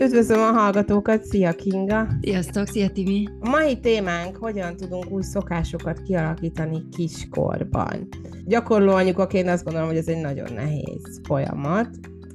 Üdvözlöm a hallgatókat, szia Kinga! Sziasztok, szia Timi! A mai témánk, hogyan tudunk új szokásokat kialakítani kiskorban. Gyakorló anyukaként azt gondolom, hogy ez egy nagyon nehéz folyamat,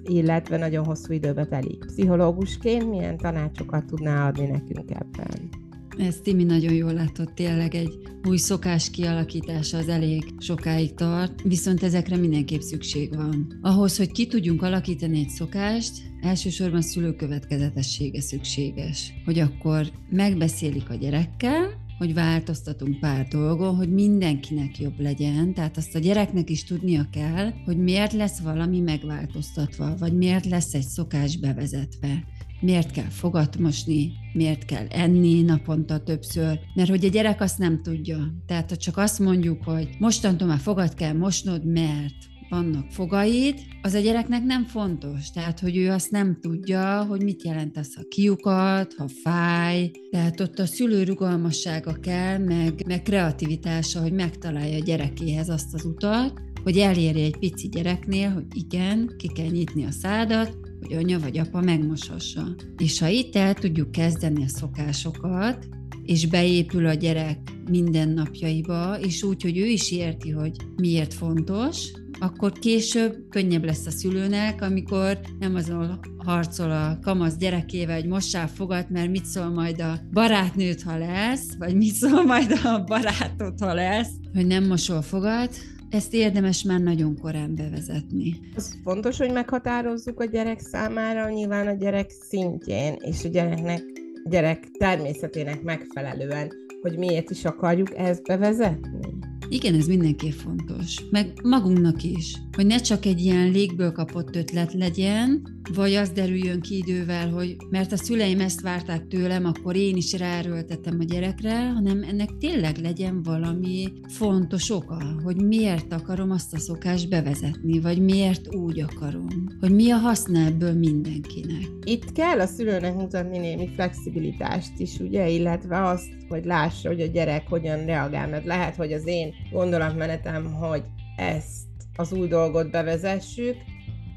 illetve nagyon hosszú időbe telik. Pszichológusként milyen tanácsokat tudná adni nekünk ebben? Ez Timi nagyon jól látott, tényleg egy új szokás kialakítása az elég sokáig tart, viszont ezekre mindenképp szükség van. Ahhoz, hogy ki tudjunk alakítani egy szokást, elsősorban szülőkövetkezetessége szükséges. Hogy akkor megbeszélik a gyerekkel, hogy változtatunk pár dolgon, hogy mindenkinek jobb legyen, tehát azt a gyereknek is tudnia kell, hogy miért lesz valami megváltoztatva, vagy miért lesz egy szokás bevezetve miért kell fogatmosni, miért kell enni naponta többször, mert hogy a gyerek azt nem tudja. Tehát ha csak azt mondjuk, hogy mostantól már fogat kell mosnod, mert vannak fogaid, az a gyereknek nem fontos. Tehát, hogy ő azt nem tudja, hogy mit jelent az, ha kiukat, ha fáj. Tehát ott a szülő rugalmassága kell, meg, meg kreativitása, hogy megtalálja a gyerekéhez azt az utat, hogy elérje egy pici gyereknél, hogy igen, ki kell nyitni a szádat, hogy anya vagy apa megmosassa. És ha itt el tudjuk kezdeni a szokásokat, és beépül a gyerek mindennapjaiba, és úgy, hogy ő is érti, hogy miért fontos, akkor később könnyebb lesz a szülőnek, amikor nem azon harcol a kamasz gyerekével, hogy mossál fogat, mert mit szól majd a barátnőt, ha lesz, vagy mit szól majd a barátod, ha lesz, hogy nem mosol fogat, ezt érdemes már nagyon korán bevezetni. Az fontos, hogy meghatározzuk a gyerek számára, nyilván a gyerek szintjén, és a gyereknek, gyerek természetének megfelelően, hogy miért is akarjuk ezt bevezetni. Igen, ez mindenképp fontos. Meg magunknak is, hogy ne csak egy ilyen légből kapott ötlet legyen, vagy az derüljön ki idővel, hogy mert a szüleim ezt várták tőlem, akkor én is ráerőltetem a gyerekre, hanem ennek tényleg legyen valami fontos oka, hogy miért akarom azt a szokást bevezetni, vagy miért úgy akarom, hogy mi a haszna ebből mindenkinek. Itt kell a szülőnek mutatni némi flexibilitást is, ugye, illetve azt, hogy lássa, hogy a gyerek hogyan reagál, mert lehet, hogy az én gondolatmenetem, hogy ezt az új dolgot bevezessük,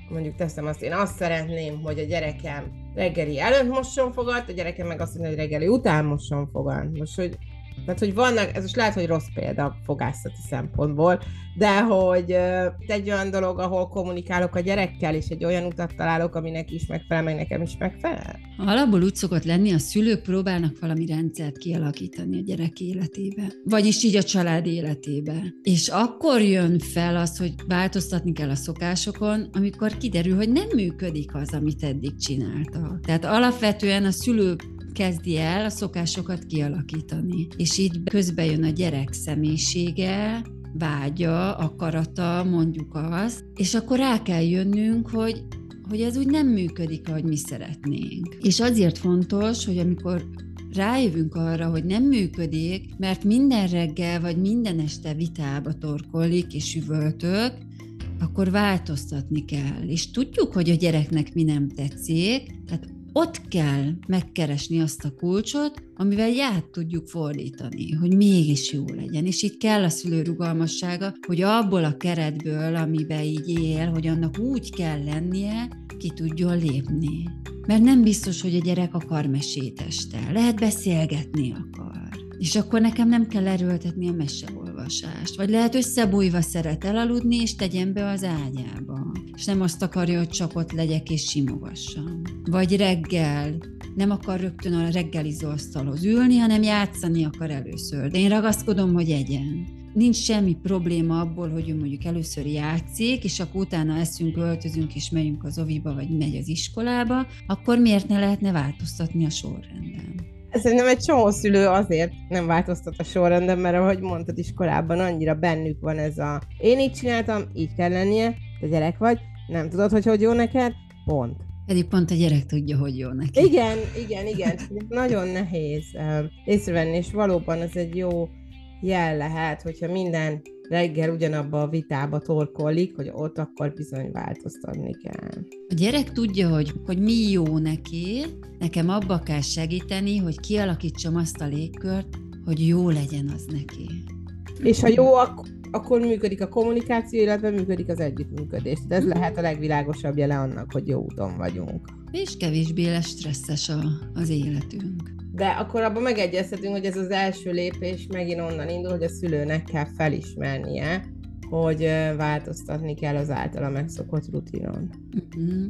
mondjuk teszem azt, én azt szeretném, hogy a gyerekem reggeli előtt mosson fogat, a gyerekem meg azt mondja, hogy reggeli után mosson fogat. Most, hogy tehát, hogy vannak, ez most lehet, hogy rossz példa fogászati szempontból, de hogy egy olyan dolog, ahol kommunikálok a gyerekkel, és egy olyan utat találok, aminek is megfelel, meg nekem is megfelel. Alapból úgy szokott lenni, a szülők próbálnak valami rendszert kialakítani a gyerek életébe, vagyis így a család életébe. És akkor jön fel az, hogy változtatni kell a szokásokon, amikor kiderül, hogy nem működik az, amit eddig csinálta. Tehát alapvetően a szülő kezdi el a szokásokat kialakítani. És így közbe jön a gyerek személyisége, vágya, akarata, mondjuk azt, és akkor rá kell jönnünk, hogy hogy ez úgy nem működik, ahogy mi szeretnénk. És azért fontos, hogy amikor rájövünk arra, hogy nem működik, mert minden reggel vagy minden este vitába torkollik és üvöltök, akkor változtatni kell. És tudjuk, hogy a gyereknek mi nem tetszik, tehát ott kell megkeresni azt a kulcsot, amivel ját tudjuk fordítani, hogy mégis jó legyen. És itt kell a szülő rugalmassága, hogy abból a keretből, amiben így él, hogy annak úgy kell lennie, ki tudjon lépni. Mert nem biztos, hogy a gyerek akar mesét este. Lehet beszélgetni akar. És akkor nekem nem kell erőltetni a meseolvasást. Vagy lehet összebújva szeret elaludni, és tegyen be az ágyába. És nem azt akarja, hogy csak ott legyek és simogassam. Vagy reggel nem akar rögtön a reggelizó asztalhoz ülni, hanem játszani akar először. De én ragaszkodom, hogy egyen nincs semmi probléma abból, hogy ő mondjuk először játszik, és akkor utána eszünk, öltözünk, és megyünk az oviba, vagy megy az iskolába, akkor miért ne lehetne változtatni a sorrenden? Szerintem egy csomó szülő azért nem változtat a sorrendben, mert ahogy mondtad is korábban, annyira bennük van ez a én így csináltam, így kell lennie, te gyerek vagy, nem tudod, hogy hogy jó neked, pont. Pedig pont a gyerek tudja, hogy jó neki. Igen, igen, igen. Nagyon nehéz észrevenni, és valóban ez egy jó jel lehet, hogyha minden reggel ugyanabba a vitába torkollik, hogy ott akkor bizony változtatni kell. A gyerek tudja, hogy, hogy mi jó neki, nekem abba kell segíteni, hogy kialakítsam azt a légkört, hogy jó legyen az neki. És ha jó, ak- akkor működik a kommunikáció, illetve működik az együttműködés. De ez mm. lehet a legvilágosabb jele annak, hogy jó úton vagyunk. És kevésbé lesz stresszes a, az életünk. De akkor abban megegyezhetünk, hogy ez az első lépés megint onnan indul, hogy a szülőnek kell felismernie, hogy változtatni kell az általa megszokott rutinon. Uh-huh.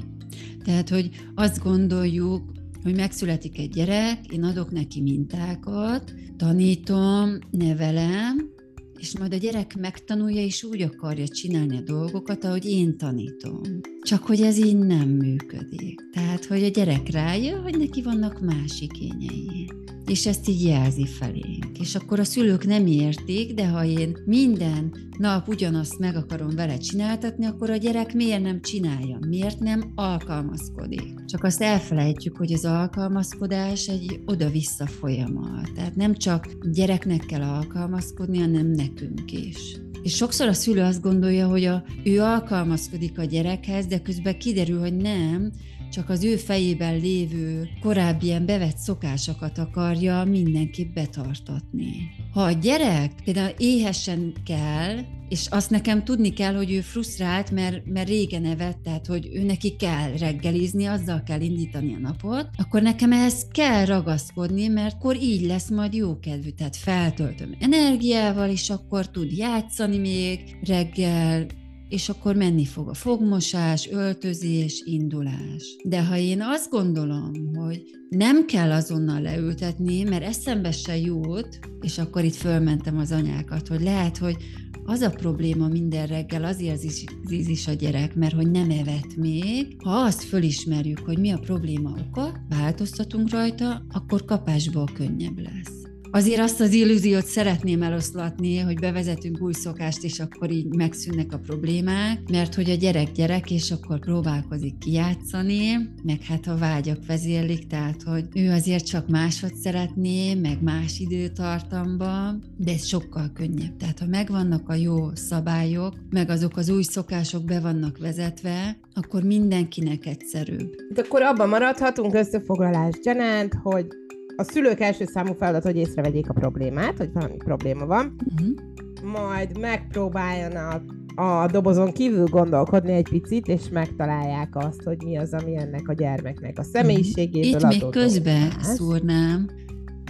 Tehát, hogy azt gondoljuk, hogy megszületik egy gyerek, én adok neki mintákat, tanítom, nevelem, és majd a gyerek megtanulja, és úgy akarja csinálni a dolgokat, ahogy én tanítom. Csak hogy ez így nem működik. Tehát, hogy a gyerek rájön, hogy neki vannak más igényei és ezt így jelzi felénk. És akkor a szülők nem értik, de ha én minden nap ugyanazt meg akarom vele csináltatni, akkor a gyerek miért nem csinálja? Miért nem alkalmazkodik? Csak azt elfelejtjük, hogy az alkalmazkodás egy oda-vissza folyamat. Tehát nem csak gyereknek kell alkalmazkodni, hanem nekünk is. És sokszor a szülő azt gondolja, hogy a, ő alkalmazkodik a gyerekhez, de közben kiderül, hogy nem, csak az ő fejében lévő korábbi ilyen bevett szokásokat akarja mindenképp betartatni. Ha a gyerek például éhesen kell, és azt nekem tudni kell, hogy ő frusztrált, mert, mert régen evett, tehát hogy ő neki kell reggelizni, azzal kell indítani a napot, akkor nekem ehhez kell ragaszkodni, mert akkor így lesz majd jó kedvű, tehát feltöltöm energiával, és akkor tud játszani még reggel, és akkor menni fog a fogmosás, öltözés, indulás. De ha én azt gondolom, hogy nem kell azonnal leültetni, mert eszembe se jut, és akkor itt fölmentem az anyákat, hogy lehet, hogy az a probléma minden reggel, azért zíz is a gyerek, mert hogy nem evett még. Ha azt fölismerjük, hogy mi a probléma oka, változtatunk rajta, akkor kapásból könnyebb lesz. Azért azt az illúziót szeretném eloszlatni, hogy bevezetünk új szokást, és akkor így megszűnnek a problémák, mert hogy a gyerek gyerek, és akkor próbálkozik kijátszani, meg hát a vágyak vezérlik, tehát hogy ő azért csak máshogy szeretné, meg más időtartamban, de ez sokkal könnyebb. Tehát ha megvannak a jó szabályok, meg azok az új szokások be vannak vezetve, akkor mindenkinek egyszerűbb. De akkor abban maradhatunk összefoglalás gyanánt, hogy a szülők első számú feladat, hogy észrevegyék a problémát, hogy valami probléma van, uh-huh. majd megpróbáljanak a dobozon kívül gondolkodni egy picit, és megtalálják azt, hogy mi az, ami ennek a gyermeknek a mhm. személyiségéből Itt még közbe szúrnám,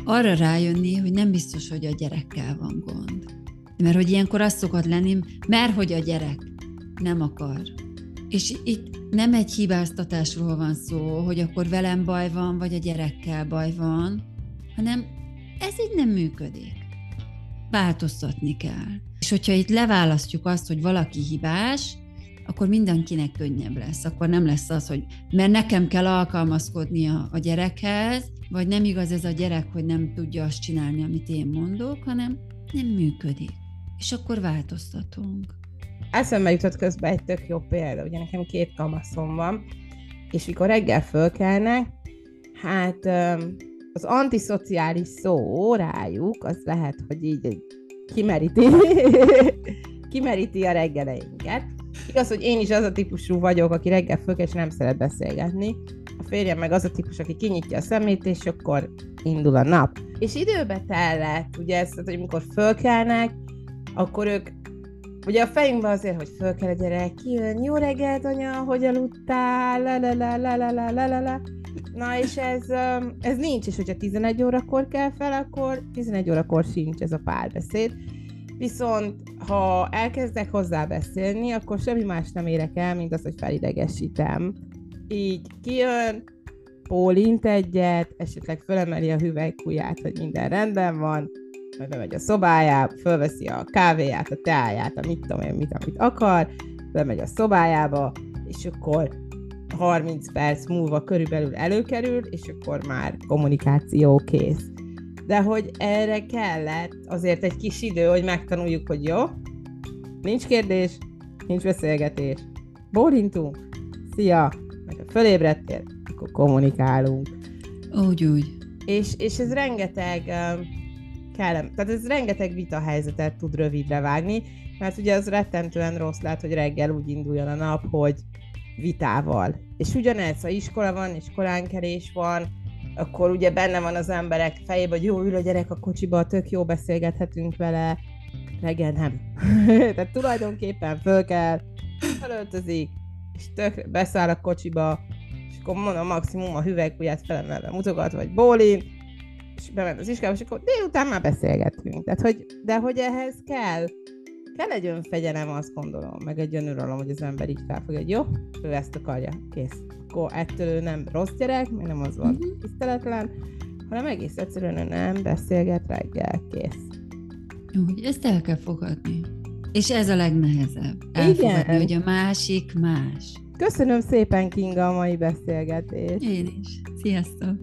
arra rájönni, hogy nem biztos, hogy a gyerekkel van gond. Mert hogy ilyenkor azt szokott lenni, mert hogy a gyerek nem akar. És itt nem egy hibáztatásról van szó, hogy akkor velem baj van, vagy a gyerekkel baj van, hanem ez így nem működik. Változtatni kell. És hogyha itt leválasztjuk azt, hogy valaki hibás, akkor mindenkinek könnyebb lesz. Akkor nem lesz az, hogy mert nekem kell alkalmazkodnia a gyerekhez, vagy nem igaz ez a gyerek, hogy nem tudja azt csinálni, amit én mondok, hanem nem működik. És akkor változtatunk. Eszembe jutott közben egy tök jó példa, ugye nekem két kamaszom van, és mikor reggel fölkelnek, hát az antiszociális szó rájuk, az lehet, hogy így kimeríti, kimeríti a reggeleinket. Igaz, hogy én is az a típusú vagyok, aki reggel fölkel, és nem szeret beszélgetni. A férjem meg az a típus, aki kinyitja a szemét, és akkor indul a nap. És időbe tellett, ugye ezt, hogy amikor fölkelnek, akkor ők Ugye a fejünkben azért, hogy föl kell a gyerek, kijön, jó reggelt, anya, hogy aludtál, la la la la la la la la la. Na és ez, ez nincs, és hogyha 11 órakor kell fel, akkor 11 órakor sincs ez a párbeszéd. Viszont ha elkezdek hozzá beszélni, akkor semmi más nem érek el, mint az, hogy felidegesítem. Így kijön, pólint egyet, esetleg fölemeli a hüvelykujját, hogy minden rendben van, majd bemegy a szobájába, fölveszi a kávéját, a teáját, a mit tudom én, mit, amit akar, bemegy a szobájába, és akkor 30 perc múlva körülbelül előkerül, és akkor már kommunikáció kész. De hogy erre kellett azért egy kis idő, hogy megtanuljuk, hogy jó, nincs kérdés, nincs beszélgetés, bólintunk, szia, meg ha fölébredtél, akkor kommunikálunk. Úgy, úgy. És, és ez rengeteg kellem. Tehát ez rengeteg vita helyzetet tud rövidre vágni, mert ugye az rettentően rossz lehet, hogy reggel úgy induljon a nap, hogy vitával. És ugyanez, ha iskola van, és koránkerés van, akkor ugye benne van az emberek fejében, hogy jó, ül a gyerek a kocsiba, tök jó beszélgethetünk vele, reggel nem. Tehát tulajdonképpen föl kell, felöltözik, és tök beszáll a kocsiba, és akkor mondom maximum a hüvelykujját felemelve mutogat, vagy bólin, és bement az iskába, és akkor délután már beszélgetünk. Tehát, hogy, de hogy ehhez kell, kell egy önfegyelem, azt gondolom, meg egy önuralom, hogy az ember így felfogja, hogy jó, ő ezt akarja, kész. Akkor ettől ő nem rossz gyerek, mert nem az van uh-huh. tiszteletlen, hanem egész egyszerűen ő nem beszélget reggel, kész. Úgy, ezt el kell fogadni. És ez a legnehezebb. Elfogadni, Igen. hogy a másik más. Köszönöm szépen, Kinga, a mai beszélgetést. Én is. Sziasztok!